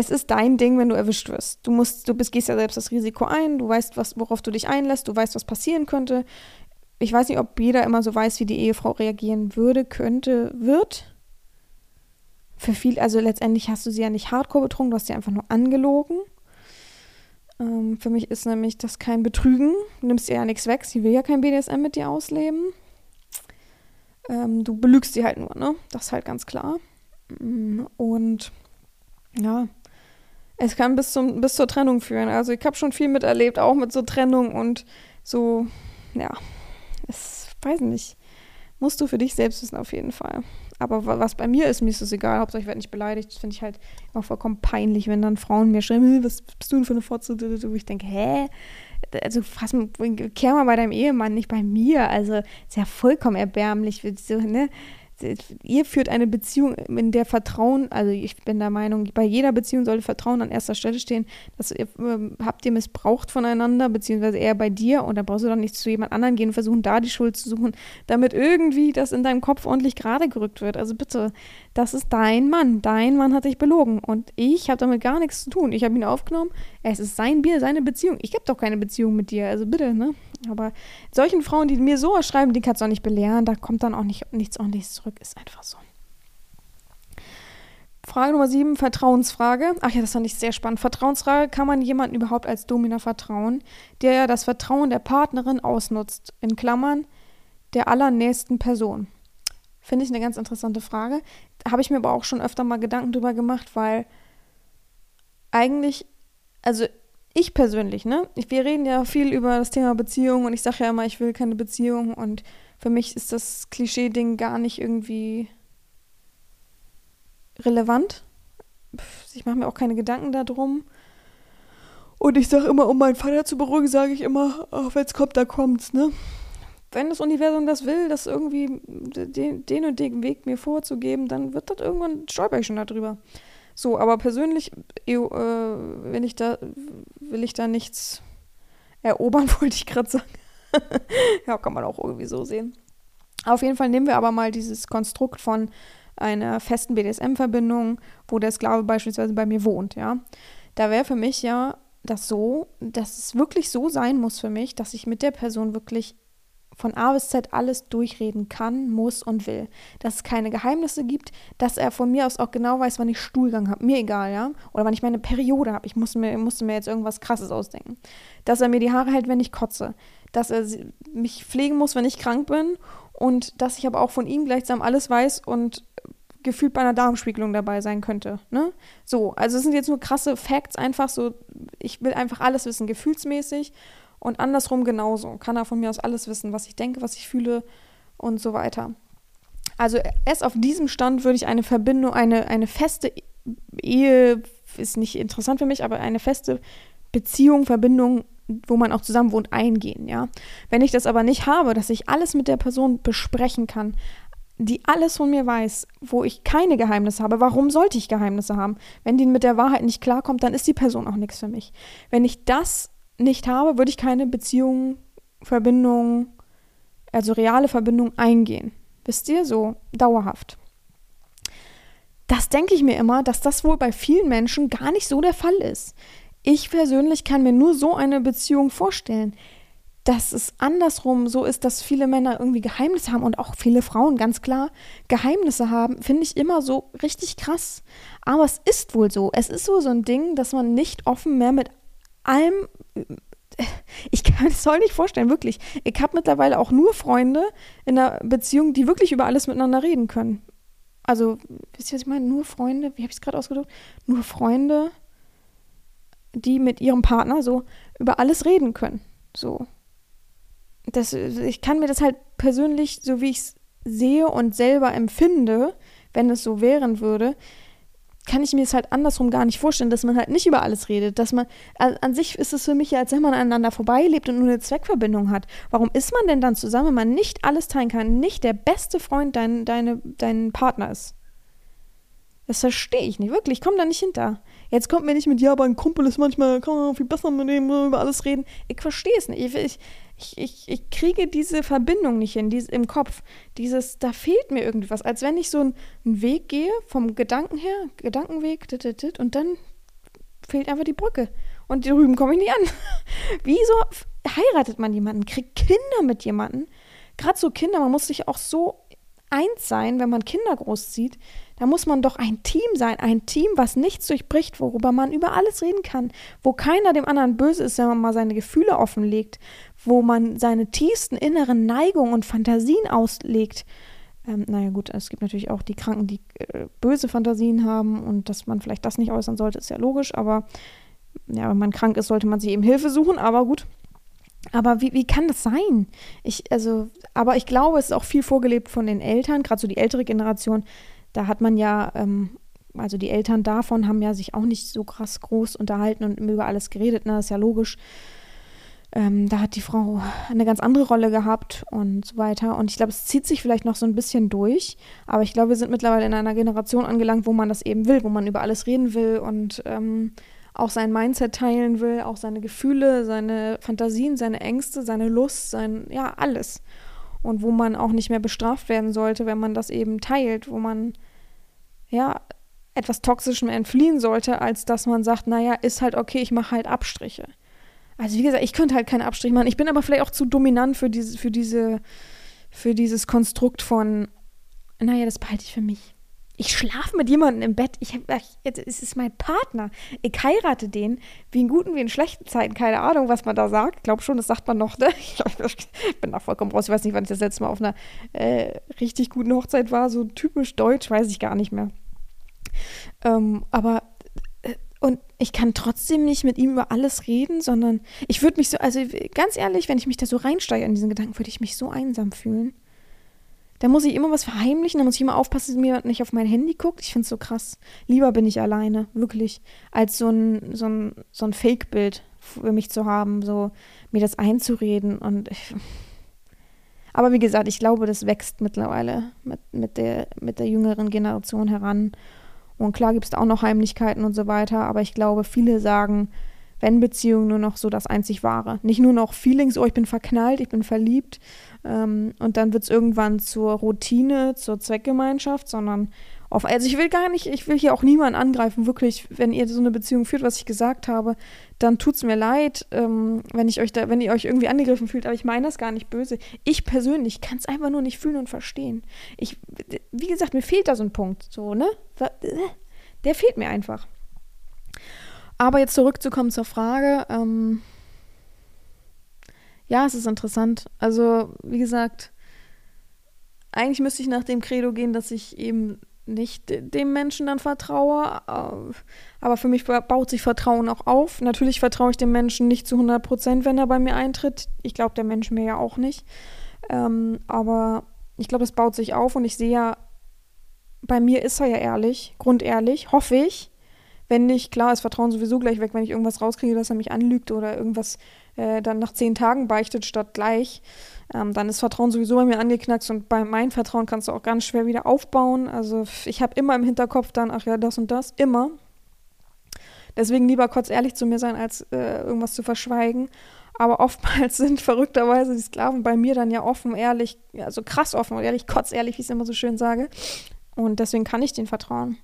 es ist dein Ding, wenn du erwischt wirst. Du musst, du bist, gehst ja selbst das Risiko ein, du weißt, was, worauf du dich einlässt, du weißt, was passieren könnte. Ich weiß nicht, ob jeder immer so weiß, wie die Ehefrau reagieren würde, könnte, wird. für viel, also letztendlich hast du sie ja nicht hardcore betrunken, du hast sie einfach nur angelogen. Ähm, für mich ist nämlich das kein Betrügen. Du nimmst ihr ja nichts weg, sie will ja kein BDSM mit dir ausleben. Ähm, du belügst sie halt nur, ne? Das ist halt ganz klar. Mm, und ja, es kann bis, zum, bis zur Trennung führen. Also ich habe schon viel miterlebt, auch mit so Trennung und so, ja, es weiß nicht. Musst du für dich selbst wissen, auf jeden Fall. Aber was bei mir ist, mir ist es egal. Hauptsache, ich werde nicht beleidigt. Das finde ich halt immer vollkommen peinlich, wenn dann Frauen mir schreiben, was bist du denn für eine Fotze? Wo ich denke, hä? Also fass, kehr mal bei deinem Ehemann, nicht bei mir. Also ist ja vollkommen erbärmlich. So, ne? Ihr führt eine Beziehung, in der Vertrauen, also ich bin der Meinung, bei jeder Beziehung sollte Vertrauen an erster Stelle stehen. Das ihr, äh, habt ihr missbraucht voneinander, beziehungsweise eher bei dir und da brauchst du doch nicht zu jemand anderem gehen und versuchen, da die Schuld zu suchen, damit irgendwie das in deinem Kopf ordentlich gerade gerückt wird. Also bitte, das ist dein Mann. Dein Mann hat dich belogen und ich habe damit gar nichts zu tun. Ich habe ihn aufgenommen. Es ist sein Bier, seine Beziehung. Ich habe doch keine Beziehung mit dir, also bitte, ne? Aber solchen Frauen, die mir so schreiben, die kannst du auch nicht belehren, da kommt dann auch nicht, nichts ordentliches zurück. Ist einfach so. Frage Nummer sieben, Vertrauensfrage. Ach ja, das fand ich sehr spannend. Vertrauensfrage, kann man jemandem überhaupt als Domina vertrauen, der ja das Vertrauen der Partnerin ausnutzt? In Klammern, der allernächsten Person. Finde ich eine ganz interessante Frage. Habe ich mir aber auch schon öfter mal Gedanken drüber gemacht, weil eigentlich, also ich persönlich, ne? Wir reden ja viel über das Thema Beziehung und ich sage ja immer, ich will keine Beziehung und für mich ist das Klischee-Ding gar nicht irgendwie relevant. Ich mache mir auch keine Gedanken darum. Und ich sage immer, um meinen Vater zu beruhigen, sage ich immer, oh, wenn es kommt, da kommt's, ne? Wenn das Universum das will, das irgendwie den, den und den Weg mir vorzugeben, dann wird das irgendwann stolper ich schon darüber. So, aber persönlich äh, will, ich da, will ich da nichts erobern, wollte ich gerade sagen. ja, kann man auch irgendwie so sehen. Auf jeden Fall nehmen wir aber mal dieses Konstrukt von einer festen BDSM-Verbindung, wo der Sklave beispielsweise bei mir wohnt, ja. Da wäre für mich ja das so, dass es wirklich so sein muss für mich, dass ich mit der Person wirklich von A bis Z alles durchreden kann, muss und will. Dass es keine Geheimnisse gibt, dass er von mir aus auch genau weiß, wann ich Stuhlgang habe. Mir egal, ja. Oder wann ich meine Periode habe. Ich musste mir, musste mir jetzt irgendwas Krasses ausdenken. Dass er mir die Haare hält, wenn ich kotze. Dass er mich pflegen muss, wenn ich krank bin. Und dass ich aber auch von ihm gleichsam alles weiß und gefühlt bei einer Darmspiegelung dabei sein könnte. Ne? So, also es sind jetzt nur krasse Facts, einfach so, ich will einfach alles wissen, gefühlsmäßig und andersrum genauso. Kann er von mir aus alles wissen, was ich denke, was ich fühle und so weiter. Also erst auf diesem Stand würde ich eine Verbindung, eine, eine feste Ehe, ist nicht interessant für mich, aber eine feste Beziehung, Verbindung, wo man auch zusammen wohnt, eingehen, ja. Wenn ich das aber nicht habe, dass ich alles mit der Person besprechen kann, die alles von mir weiß, wo ich keine Geheimnisse habe, warum sollte ich Geheimnisse haben? Wenn die mit der Wahrheit nicht klarkommt, dann ist die Person auch nichts für mich. Wenn ich das nicht habe, würde ich keine Beziehung, Verbindung, also reale Verbindung eingehen. Wisst ihr, so dauerhaft. Das denke ich mir immer, dass das wohl bei vielen Menschen gar nicht so der Fall ist. Ich persönlich kann mir nur so eine Beziehung vorstellen. Dass es andersrum so ist, dass viele Männer irgendwie Geheimnisse haben und auch viele Frauen, ganz klar, Geheimnisse haben, finde ich immer so richtig krass. Aber es ist wohl so. Es ist so so ein Ding, dass man nicht offen mehr mit allem. Ich kann es soll nicht vorstellen, wirklich. Ich habe mittlerweile auch nur Freunde in einer Beziehung, die wirklich über alles miteinander reden können. Also, wisst ihr, was ich meine? Nur Freunde, wie habe ich es gerade ausgedrückt? Nur Freunde, die mit ihrem Partner so über alles reden können. So. Das, ich kann mir das halt persönlich, so wie ich es sehe und selber empfinde, wenn es so wären würde, kann ich mir es halt andersrum gar nicht vorstellen, dass man halt nicht über alles redet. Dass man, an, an sich ist es für mich ja, als wenn man aneinander vorbeilebt und nur eine Zweckverbindung hat. Warum ist man denn dann zusammen, wenn man nicht alles teilen kann, nicht der beste Freund dein, deine, dein Partner ist? Das verstehe ich nicht, wirklich, ich komme da nicht hinter. Jetzt kommt mir nicht mit, ja, aber ein Kumpel ist manchmal, kann man viel besser mit dem über alles reden. Ich verstehe es nicht. Ich, ich, ich, ich, ich kriege diese Verbindung nicht hin, diese, im Kopf. Dieses, da fehlt mir irgendwas. Als wenn ich so einen, einen Weg gehe, vom Gedanken her, Gedankenweg, dit, dit, dit, und dann fehlt einfach die Brücke. Und drüben komme ich nicht an. Wieso heiratet man jemanden, kriegt Kinder mit jemandem? Gerade so Kinder, man muss sich auch so eins sein, wenn man Kinder großzieht. Da muss man doch ein Team sein, ein Team, was nichts durchbricht, worüber man über alles reden kann, wo keiner dem anderen böse ist, wenn man mal seine Gefühle offenlegt, wo man seine tiefsten inneren Neigungen und Fantasien auslegt. Ähm, naja gut, es gibt natürlich auch die Kranken, die äh, böse Fantasien haben und dass man vielleicht das nicht äußern sollte, ist ja logisch, aber ja, wenn man krank ist, sollte man sich eben Hilfe suchen, aber gut. Aber wie, wie kann das sein? Ich, also, aber ich glaube, es ist auch viel vorgelebt von den Eltern, gerade so die ältere Generation. Da hat man ja, ähm, also die Eltern davon haben ja sich auch nicht so krass groß unterhalten und über alles geredet, ne? Das ist ja logisch. Ähm, da hat die Frau eine ganz andere Rolle gehabt und so weiter. Und ich glaube, es zieht sich vielleicht noch so ein bisschen durch. Aber ich glaube, wir sind mittlerweile in einer Generation angelangt, wo man das eben will, wo man über alles reden will und ähm, auch sein Mindset teilen will, auch seine Gefühle, seine Fantasien, seine Ängste, seine Lust, sein, ja, alles. Und wo man auch nicht mehr bestraft werden sollte, wenn man das eben teilt, wo man, ja, etwas Toxischem entfliehen sollte, als dass man sagt, naja, ist halt okay, ich mache halt Abstriche. Also wie gesagt, ich könnte halt keine Abstriche machen. Ich bin aber vielleicht auch zu dominant für diese, für diese, für dieses Konstrukt von, naja, das behalte ich für mich ich schlafe mit jemandem im Bett. Ich hab, jetzt ist es mein Partner. Ich heirate den, wie in guten wie in schlechten Zeiten. Keine Ahnung, was man da sagt. Ich glaube schon, das sagt man noch. Ne? Ich bin da vollkommen raus. Ich weiß nicht, wann ich das letzte Mal auf einer äh, richtig guten Hochzeit war. So typisch deutsch, weiß ich gar nicht mehr. Ähm, aber äh, und ich kann trotzdem nicht mit ihm über alles reden, sondern ich würde mich so, also ganz ehrlich, wenn ich mich da so reinsteige in diesen Gedanken, würde ich mich so einsam fühlen. Da muss ich immer was verheimlichen, da muss ich immer aufpassen, dass mir nicht auf mein Handy guckt. Ich finde es so krass. Lieber bin ich alleine, wirklich, als so ein, so ein, so ein Fake-Bild für mich zu haben, so mir das einzureden. Und ich, aber wie gesagt, ich glaube, das wächst mittlerweile mit, mit, der, mit der jüngeren Generation heran. Und klar gibt es da auch noch Heimlichkeiten und so weiter, aber ich glaube, viele sagen, wenn Beziehung nur noch so das einzig wahre. Nicht nur noch Feelings, oh, ich bin verknallt, ich bin verliebt ähm, und dann wird es irgendwann zur Routine, zur Zweckgemeinschaft, sondern auf, also ich will gar nicht, ich will hier auch niemanden angreifen, wirklich, wenn ihr so eine Beziehung führt, was ich gesagt habe, dann tut es mir leid, ähm, wenn ich euch da, wenn ihr euch irgendwie angegriffen fühlt, aber ich meine das gar nicht böse. Ich persönlich kann es einfach nur nicht fühlen und verstehen. Ich, wie gesagt, mir fehlt da so ein Punkt, so, ne? Der fehlt mir einfach. Aber jetzt zurückzukommen zur Frage. Ähm, ja, es ist interessant. Also, wie gesagt, eigentlich müsste ich nach dem Credo gehen, dass ich eben nicht dem Menschen dann vertraue. Äh, aber für mich baut sich Vertrauen auch auf. Natürlich vertraue ich dem Menschen nicht zu 100 Prozent, wenn er bei mir eintritt. Ich glaube, der Mensch mir ja auch nicht. Ähm, aber ich glaube, es baut sich auf und ich sehe ja, bei mir ist er ja ehrlich, grundehrlich, hoffe ich. Wenn nicht, klar, ist Vertrauen sowieso gleich weg, wenn ich irgendwas rauskriege, dass er mich anlügt oder irgendwas äh, dann nach zehn Tagen beichtet statt gleich. Ähm, dann ist Vertrauen sowieso bei mir angeknackst und bei meinem Vertrauen kannst du auch ganz schwer wieder aufbauen. Also ich habe immer im Hinterkopf dann, ach ja, das und das, immer. Deswegen lieber kurz ehrlich zu mir sein, als äh, irgendwas zu verschweigen. Aber oftmals sind verrückterweise die Sklaven bei mir dann ja offen, ehrlich, also krass offen und ehrlich, ehrlich, wie ich es immer so schön sage. Und deswegen kann ich denen vertrauen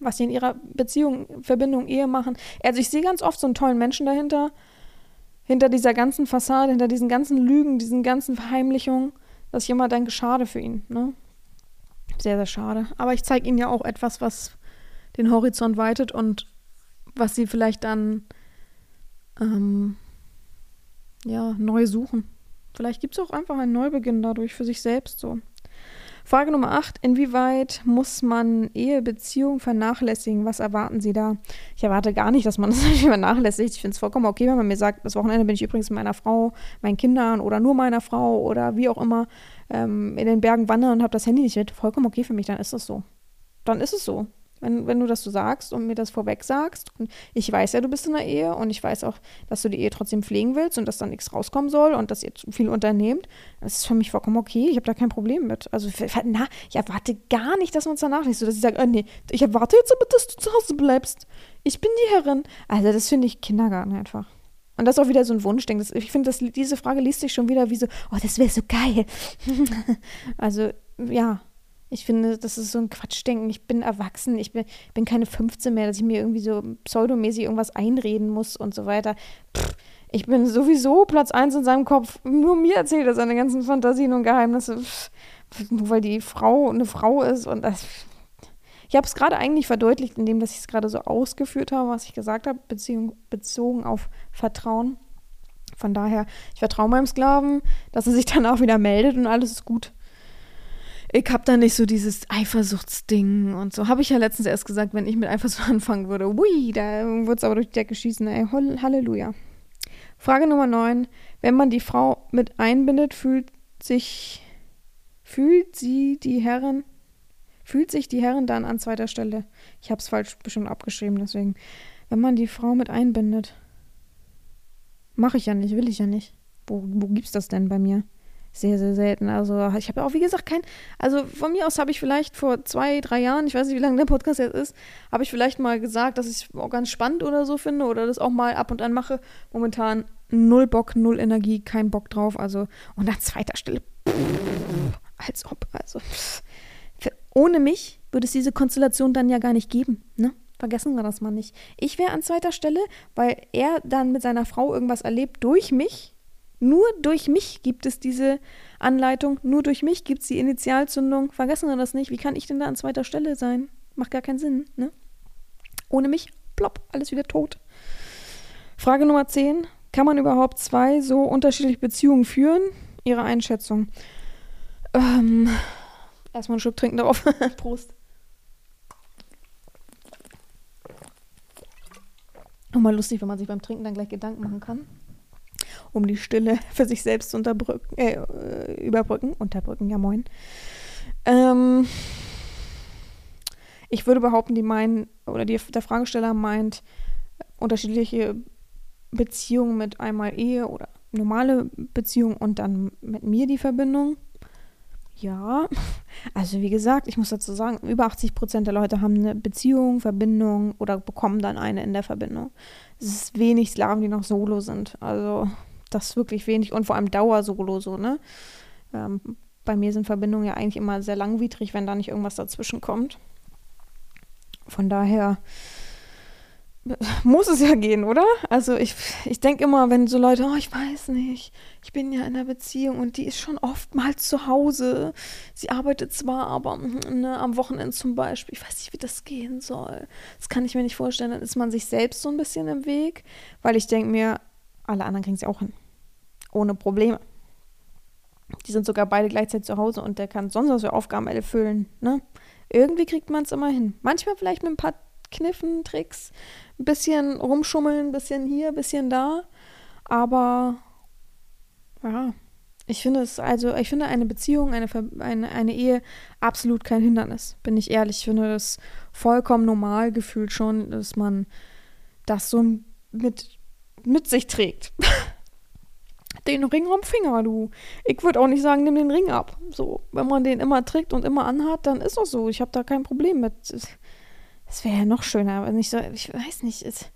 was sie in ihrer Beziehung, Verbindung, Ehe machen. Also ich sehe ganz oft so einen tollen Menschen dahinter, hinter dieser ganzen Fassade, hinter diesen ganzen Lügen, diesen ganzen Verheimlichungen, dass ich immer denke, schade für ihn. Ne? Sehr, sehr schade. Aber ich zeige ihnen ja auch etwas, was den Horizont weitet und was sie vielleicht dann ähm, ja, neu suchen. Vielleicht gibt es auch einfach einen Neubeginn dadurch für sich selbst so. Frage Nummer 8. Inwieweit muss man Ehebeziehung vernachlässigen? Was erwarten Sie da? Ich erwarte gar nicht, dass man das vernachlässigt. Ich finde es vollkommen okay, wenn man mir sagt, das Wochenende bin ich übrigens mit meiner Frau, meinen Kindern oder nur meiner Frau oder wie auch immer ähm, in den Bergen wandern und habe das Handy nicht mit. Vollkommen okay für mich, dann ist es so. Dann ist es so wenn, wenn du das so sagst und mir das vorweg sagst. Und ich weiß ja, du bist in der Ehe und ich weiß auch, dass du die Ehe trotzdem pflegen willst und dass da nichts rauskommen soll und dass ihr zu viel unternehmt. Das ist für mich vollkommen okay. Ich habe da kein Problem mit. Also, na, ich erwarte gar nicht, dass man uns danach nicht so, dass ich sage, oh, nee, ich erwarte jetzt aber, dass du zu Hause bleibst. Ich bin die Herrin. Also, das finde ich Kindergarten einfach. Und das ist auch wieder so ein Wunschding. Das, ich finde, diese Frage liest sich schon wieder wie so, oh, das wäre so geil. also, ja, ich finde, das ist so ein Quatschdenken. Ich bin erwachsen, ich bin, bin keine 15 mehr, dass ich mir irgendwie so pseudomäßig irgendwas einreden muss und so weiter. Pff, ich bin sowieso Platz 1 in seinem Kopf. Nur mir erzählt er seine ganzen Fantasien und Geheimnisse. Pff, nur weil die Frau eine Frau ist und das. Ich habe es gerade eigentlich verdeutlicht, indem dass ich es gerade so ausgeführt habe, was ich gesagt habe, bezogen auf Vertrauen. Von daher, ich vertraue meinem Sklaven, dass er sich dann auch wieder meldet und alles ist gut. Ich habe da nicht so dieses Eifersuchtsding und so. Habe ich ja letztens erst gesagt, wenn ich mit Eifersucht anfangen würde. Ui, da würde es aber durch die Decke schießen. Ey, Halleluja. Frage Nummer 9. Wenn man die Frau mit einbindet, fühlt sich fühlt sie die Herren fühlt sich die Herren dann an zweiter Stelle. Ich habe es falsch bestimmt abgeschrieben, deswegen. Wenn man die Frau mit einbindet. Mache ich ja nicht, will ich ja nicht. Wo, wo gibt's das denn bei mir? Sehr, sehr selten. Also ich habe auch, wie gesagt, kein. Also von mir aus habe ich vielleicht vor zwei, drei Jahren, ich weiß nicht, wie lange der Podcast jetzt ist, habe ich vielleicht mal gesagt, dass ich es auch ganz spannend oder so finde oder das auch mal ab und an mache. Momentan null Bock, null Energie, kein Bock drauf. Also und an zweiter Stelle, als ob, also pff, ohne mich würde es diese Konstellation dann ja gar nicht geben, ne? Vergessen wir das mal nicht. Ich wäre an zweiter Stelle, weil er dann mit seiner Frau irgendwas erlebt durch mich. Nur durch mich gibt es diese Anleitung, nur durch mich gibt es die Initialzündung. Vergessen wir das nicht. Wie kann ich denn da an zweiter Stelle sein? Macht gar keinen Sinn, ne? Ohne mich, plopp, alles wieder tot. Frage Nummer 10. Kann man überhaupt zwei so unterschiedliche Beziehungen führen? Ihre Einschätzung. Ähm, erstmal einen Schluck trinken darauf. Prost. Auch mal lustig, wenn man sich beim Trinken dann gleich Gedanken machen kann. Um die Stille für sich selbst zu unterbrücken, äh, überbrücken. Unterbrücken, ja moin. Ähm, ich würde behaupten, die meinen, oder die, der Fragesteller meint unterschiedliche Beziehungen mit einmal Ehe oder normale Beziehung und dann mit mir die Verbindung. Ja, also wie gesagt, ich muss dazu sagen, über 80 Prozent der Leute haben eine Beziehung, Verbindung oder bekommen dann eine in der Verbindung. Es ist wenig Slaven, die noch solo sind. Also das ist wirklich wenig und vor allem Dauersolo so, ne? Ähm, bei mir sind Verbindungen ja eigentlich immer sehr langwidrig, wenn da nicht irgendwas dazwischen kommt. Von daher muss es ja gehen, oder? Also ich, ich denke immer, wenn so Leute, oh, ich weiß nicht, ich bin ja in einer Beziehung und die ist schon oftmals zu Hause. Sie arbeitet zwar, aber ne, am Wochenende zum Beispiel, ich weiß nicht, wie das gehen soll. Das kann ich mir nicht vorstellen. Dann ist man sich selbst so ein bisschen im Weg, weil ich denke mir, alle anderen kriegen es auch hin. Ohne Probleme. Die sind sogar beide gleichzeitig zu Hause und der kann sonst was für Aufgaben erfüllen. Ne? Irgendwie kriegt man es immer hin. Manchmal vielleicht mit ein paar Kniffen, Tricks, ein bisschen rumschummeln, ein bisschen hier, ein bisschen da. Aber ja, ich finde es, also ich finde eine Beziehung, eine, eine, eine Ehe absolut kein Hindernis, bin ich ehrlich. Ich finde das vollkommen normal gefühlt schon, dass man das so mit, mit sich trägt. den Ring am Finger, du. Ich würde auch nicht sagen, nimm den Ring ab. So, wenn man den immer trägt und immer anhat, dann ist das so. Ich habe da kein Problem mit. Es wäre ja noch schöner, aber nicht so, ich weiß nicht. Es,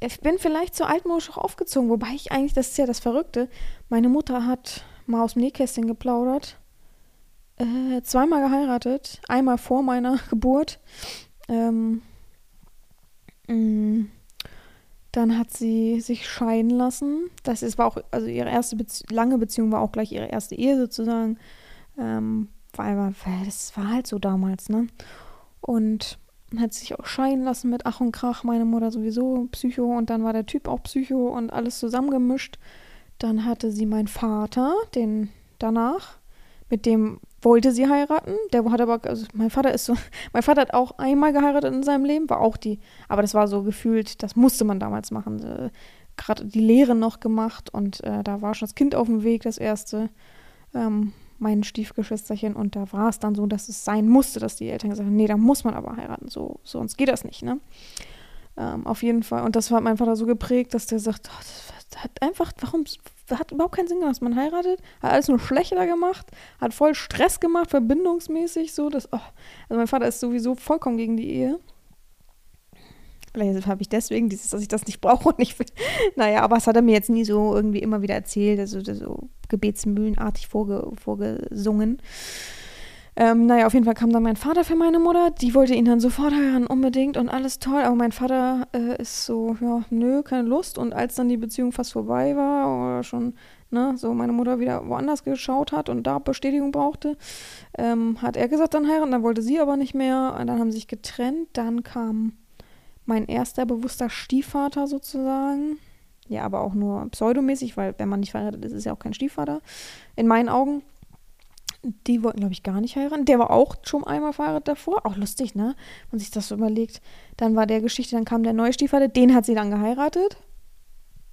ich bin vielleicht so altmodisch auch aufgezogen, wobei ich eigentlich, das ist ja das Verrückte, meine Mutter hat mal aus dem Nähkästchen geplaudert, äh, zweimal geheiratet, einmal vor meiner Geburt. Ähm, mh, mm, dann hat sie sich scheiden lassen. Das ist, war auch, also ihre erste Bezie lange Beziehung war auch gleich ihre erste Ehe sozusagen. Ähm, weil, das war halt so damals, ne? Und hat sich auch scheiden lassen mit Ach und Krach, meine Mutter sowieso Psycho und dann war der Typ auch Psycho und alles zusammengemischt. Dann hatte sie meinen Vater, den danach, mit dem wollte sie heiraten. Der hat aber, also mein Vater ist so, mein Vater hat auch einmal geheiratet in seinem Leben, war auch die, aber das war so gefühlt, das musste man damals machen. Äh, Gerade die Lehre noch gemacht und äh, da war schon das Kind auf dem Weg, das erste. Ähm, mein Stiefgeschwisterchen und da war es dann so, dass es sein musste, dass die Eltern gesagt haben, nee, da muss man aber heiraten, so, sonst geht das nicht, ne? Ähm, auf jeden Fall. Und das hat mein Vater so geprägt, dass der sagt, oh, das hat einfach, warum, hat überhaupt keinen Sinn gemacht, man heiratet, hat alles nur schlechter gemacht, hat voll Stress gemacht, verbindungsmäßig, so, dass, oh, also mein Vater ist sowieso vollkommen gegen die Ehe. Vielleicht habe ich deswegen dieses, dass ich das nicht brauche und nicht will. Naja, aber es hat er mir jetzt nie so irgendwie immer wieder erzählt, also so gebetsmühlenartig vorge, vorgesungen. Ähm, naja, auf jeden Fall kam dann mein Vater für meine Mutter. Die wollte ihn dann sofort heiraten, unbedingt und alles toll. Aber mein Vater äh, ist so, ja, nö, keine Lust. Und als dann die Beziehung fast vorbei war oder schon ne, so meine Mutter wieder woanders geschaut hat und da Bestätigung brauchte, ähm, hat er gesagt, dann heiraten, dann wollte sie aber nicht mehr, und dann haben sie sich getrennt, dann kam mein erster bewusster Stiefvater sozusagen, ja, aber auch nur pseudomäßig, weil wenn man nicht verheiratet ist, ist ja auch kein Stiefvater, in meinen Augen. Die wollten, glaube ich, gar nicht heiraten. Der war auch schon einmal verheiratet davor. Auch lustig, ne? Wenn man sich das so überlegt. Dann war der Geschichte, dann kam der neue Stiefvater, den hat sie dann geheiratet.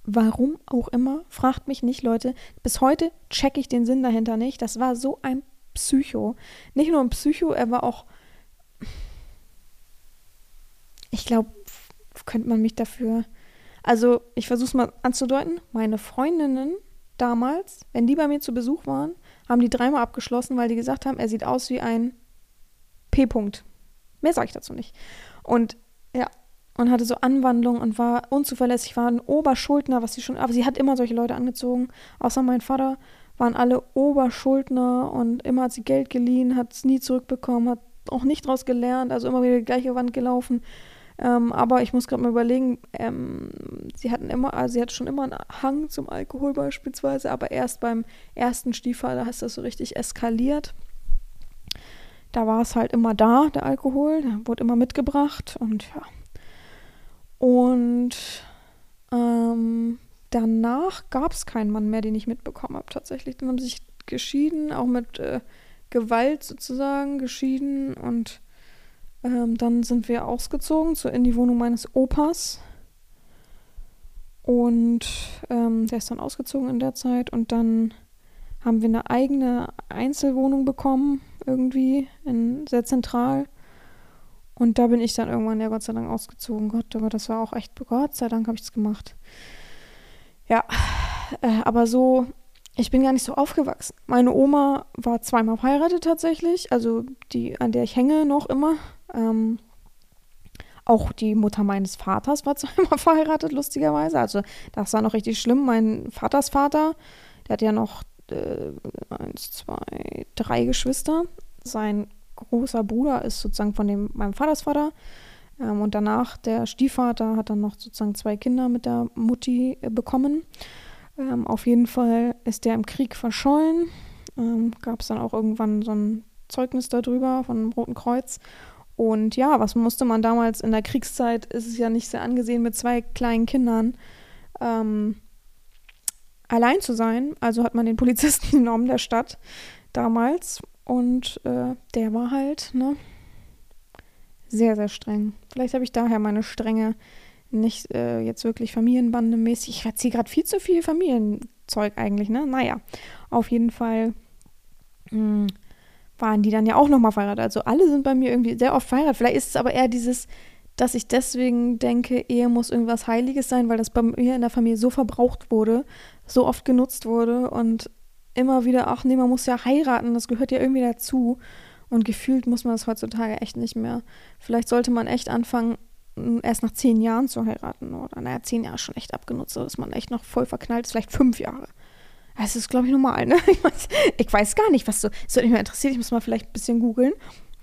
Warum auch immer, fragt mich nicht, Leute. Bis heute checke ich den Sinn dahinter nicht. Das war so ein Psycho. Nicht nur ein Psycho, er war auch. Ich glaube, könnte man mich dafür. Also, ich versuche es mal anzudeuten. Meine Freundinnen damals, wenn die bei mir zu Besuch waren, haben die dreimal abgeschlossen, weil die gesagt haben, er sieht aus wie ein P-Punkt. Mehr sage ich dazu nicht. Und ja, und hatte so Anwandlungen und war unzuverlässig, war ein Oberschuldner, was sie schon, aber sie hat immer solche Leute angezogen, außer mein Vater, waren alle Oberschuldner und immer hat sie Geld geliehen, hat es nie zurückbekommen, hat auch nicht daraus gelernt, also immer wieder die gleiche Wand gelaufen. Ähm, aber ich muss gerade mal überlegen, ähm, sie hatten immer, also sie hat schon immer einen Hang zum Alkohol beispielsweise, aber erst beim ersten Stiefvater ist das so richtig eskaliert. Da war es halt immer da, der Alkohol, der wurde immer mitgebracht und ja, und ähm, danach gab es keinen Mann mehr, den ich mitbekommen habe tatsächlich. Dann haben sie sich geschieden, auch mit äh, Gewalt sozusagen geschieden. Und ähm, dann sind wir ausgezogen zu, in die Wohnung meines Opas. Und ähm, der ist dann ausgezogen in der Zeit. Und dann haben wir eine eigene Einzelwohnung bekommen, irgendwie in, sehr zentral. Und da bin ich dann irgendwann, ja Gott sei Dank, ausgezogen. Gott, aber das war auch echt, Gott sei Dank habe ich es gemacht. Ja, äh, aber so, ich bin gar nicht so aufgewachsen. Meine Oma war zweimal verheiratet tatsächlich, also die, an der ich hänge noch immer. Ähm, auch die Mutter meines Vaters war zweimal verheiratet, lustigerweise. Also das war noch richtig schlimm. Mein Vaters Vater, der hat ja noch äh, eins, zwei, drei Geschwister. Sein großer Bruder ist sozusagen von dem, meinem Vaters Vater. Ähm, und danach der Stiefvater hat dann noch sozusagen zwei Kinder mit der Mutti äh, bekommen. Ähm, auf jeden Fall ist der im Krieg verschollen. Ähm, Gab es dann auch irgendwann so ein Zeugnis darüber von Roten Kreuz. Und ja, was musste man damals in der Kriegszeit? Ist es ja nicht sehr angesehen, mit zwei kleinen Kindern ähm, allein zu sein. Also hat man den Polizisten genommen der Stadt damals und äh, der war halt, ne, sehr, sehr streng. Vielleicht habe ich daher meine Strenge nicht äh, jetzt wirklich familienbandemäßig. Ich erzähle gerade viel zu viel Familienzeug eigentlich, ne? Naja, auf jeden Fall mh, hm, waren die dann ja auch nochmal verheiratet. Also alle sind bei mir irgendwie sehr oft verheiratet. Vielleicht ist es aber eher dieses, dass ich deswegen denke, Ehe muss irgendwas Heiliges sein, weil das bei mir in der Familie so verbraucht wurde, so oft genutzt wurde und immer wieder, ach nee, man muss ja heiraten, das gehört ja irgendwie dazu. Und gefühlt muss man das heutzutage echt nicht mehr. Vielleicht sollte man echt anfangen, erst nach zehn Jahren zu heiraten. Oder naja, zehn Jahre schon echt abgenutzt, dass man echt noch voll verknallt ist, vielleicht fünf Jahre. Das ist, glaube ich, normal, ne? Ich weiß, ich weiß, gar nicht, was so. Es würde mich mal interessiert, ich muss mal vielleicht ein bisschen googeln,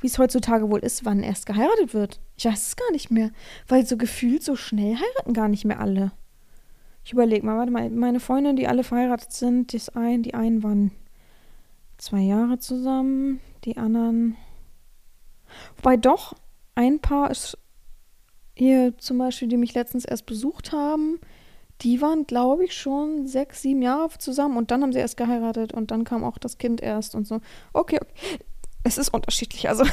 wie es heutzutage wohl ist, wann erst geheiratet wird. Ich weiß es gar nicht mehr. Weil so gefühlt so schnell heiraten gar nicht mehr alle. Ich überlege mal, warte mal, meine Freundinnen, die alle verheiratet sind, das ein, die einen waren zwei Jahre zusammen, die anderen. Wobei doch, ein Paar ist hier zum Beispiel, die mich letztens erst besucht haben, die waren, glaube ich, schon sechs, sieben Jahre zusammen und dann haben sie erst geheiratet und dann kam auch das Kind erst und so. Okay, okay. es ist unterschiedlich, also.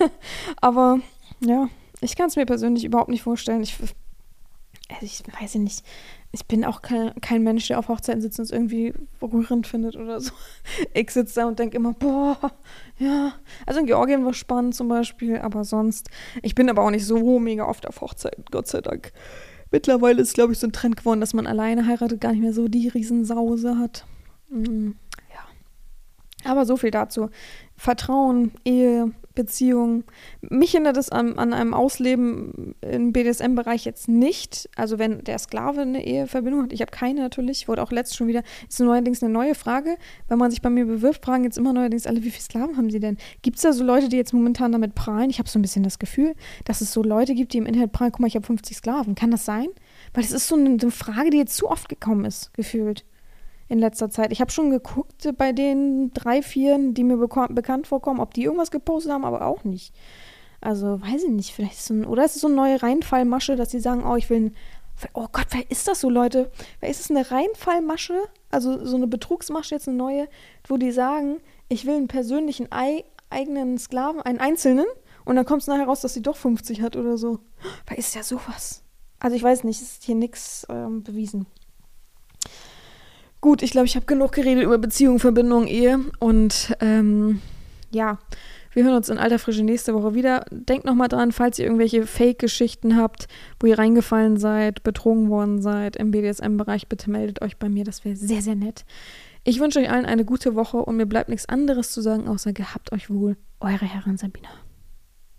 Aber ja, ich kann es mir persönlich überhaupt nicht vorstellen. Ich, also ich weiß nicht ich bin auch kein, kein Mensch, der auf Hochzeiten sitzt und es irgendwie rührend findet oder so. Ich sitze da und denke immer, boah, ja. Also in Georgien war spannend zum Beispiel, aber sonst. Ich bin aber auch nicht so mega oft auf Hochzeiten, Gott sei Dank. Mittlerweile ist, glaube ich, so ein Trend geworden, dass man alleine heiratet, gar nicht mehr so die Riesensause hat. Mhm. Ja. Aber so viel dazu. Vertrauen, Ehe, Beziehung. Mich hindert es an, an einem Ausleben im BDSM-Bereich jetzt nicht. Also wenn der Sklave eine Eheverbindung hat, ich habe keine natürlich, wurde auch letztens schon wieder, ist neuerdings eine neue Frage. Wenn man sich bei mir bewirbt, fragen jetzt immer neuerdings alle, wie viele Sklaven haben sie denn? Gibt es da so Leute, die jetzt momentan damit prahlen? Ich habe so ein bisschen das Gefühl, dass es so Leute gibt, die im Internet prahlen, guck mal, ich habe 50 Sklaven. Kann das sein? Weil das ist so eine, eine Frage, die jetzt zu oft gekommen ist, gefühlt. In letzter Zeit. Ich habe schon geguckt bei den drei, vier, die mir bekannt vorkommen, ob die irgendwas gepostet haben, aber auch nicht. Also, weiß ich nicht, vielleicht ist so ein, oder ist es so eine neue Reinfallmasche, dass sie sagen, oh, ich will ein, oh Gott, wer ist das so, Leute? Wer ist es eine Reinfallmasche? Also so eine Betrugsmasche, jetzt eine neue, wo die sagen, ich will einen persönlichen Ei, eigenen Sklaven, einen einzelnen, und dann kommt es nachher raus, dass sie doch 50 hat oder so. Wer ist ja sowas? Also ich weiß nicht, es ist hier nichts ähm, bewiesen. Gut, ich glaube, ich habe genug geredet über Beziehungen, Verbindungen, Ehe und ähm, ja, wir hören uns in alter Frische nächste Woche wieder. Denkt nochmal dran, falls ihr irgendwelche Fake-Geschichten habt, wo ihr reingefallen seid, betrogen worden seid im BDSM-Bereich, bitte meldet euch bei mir. Das wäre sehr, sehr nett. Ich wünsche euch allen eine gute Woche und mir bleibt nichts anderes zu sagen, außer gehabt euch wohl. Eure Herrin Sabina.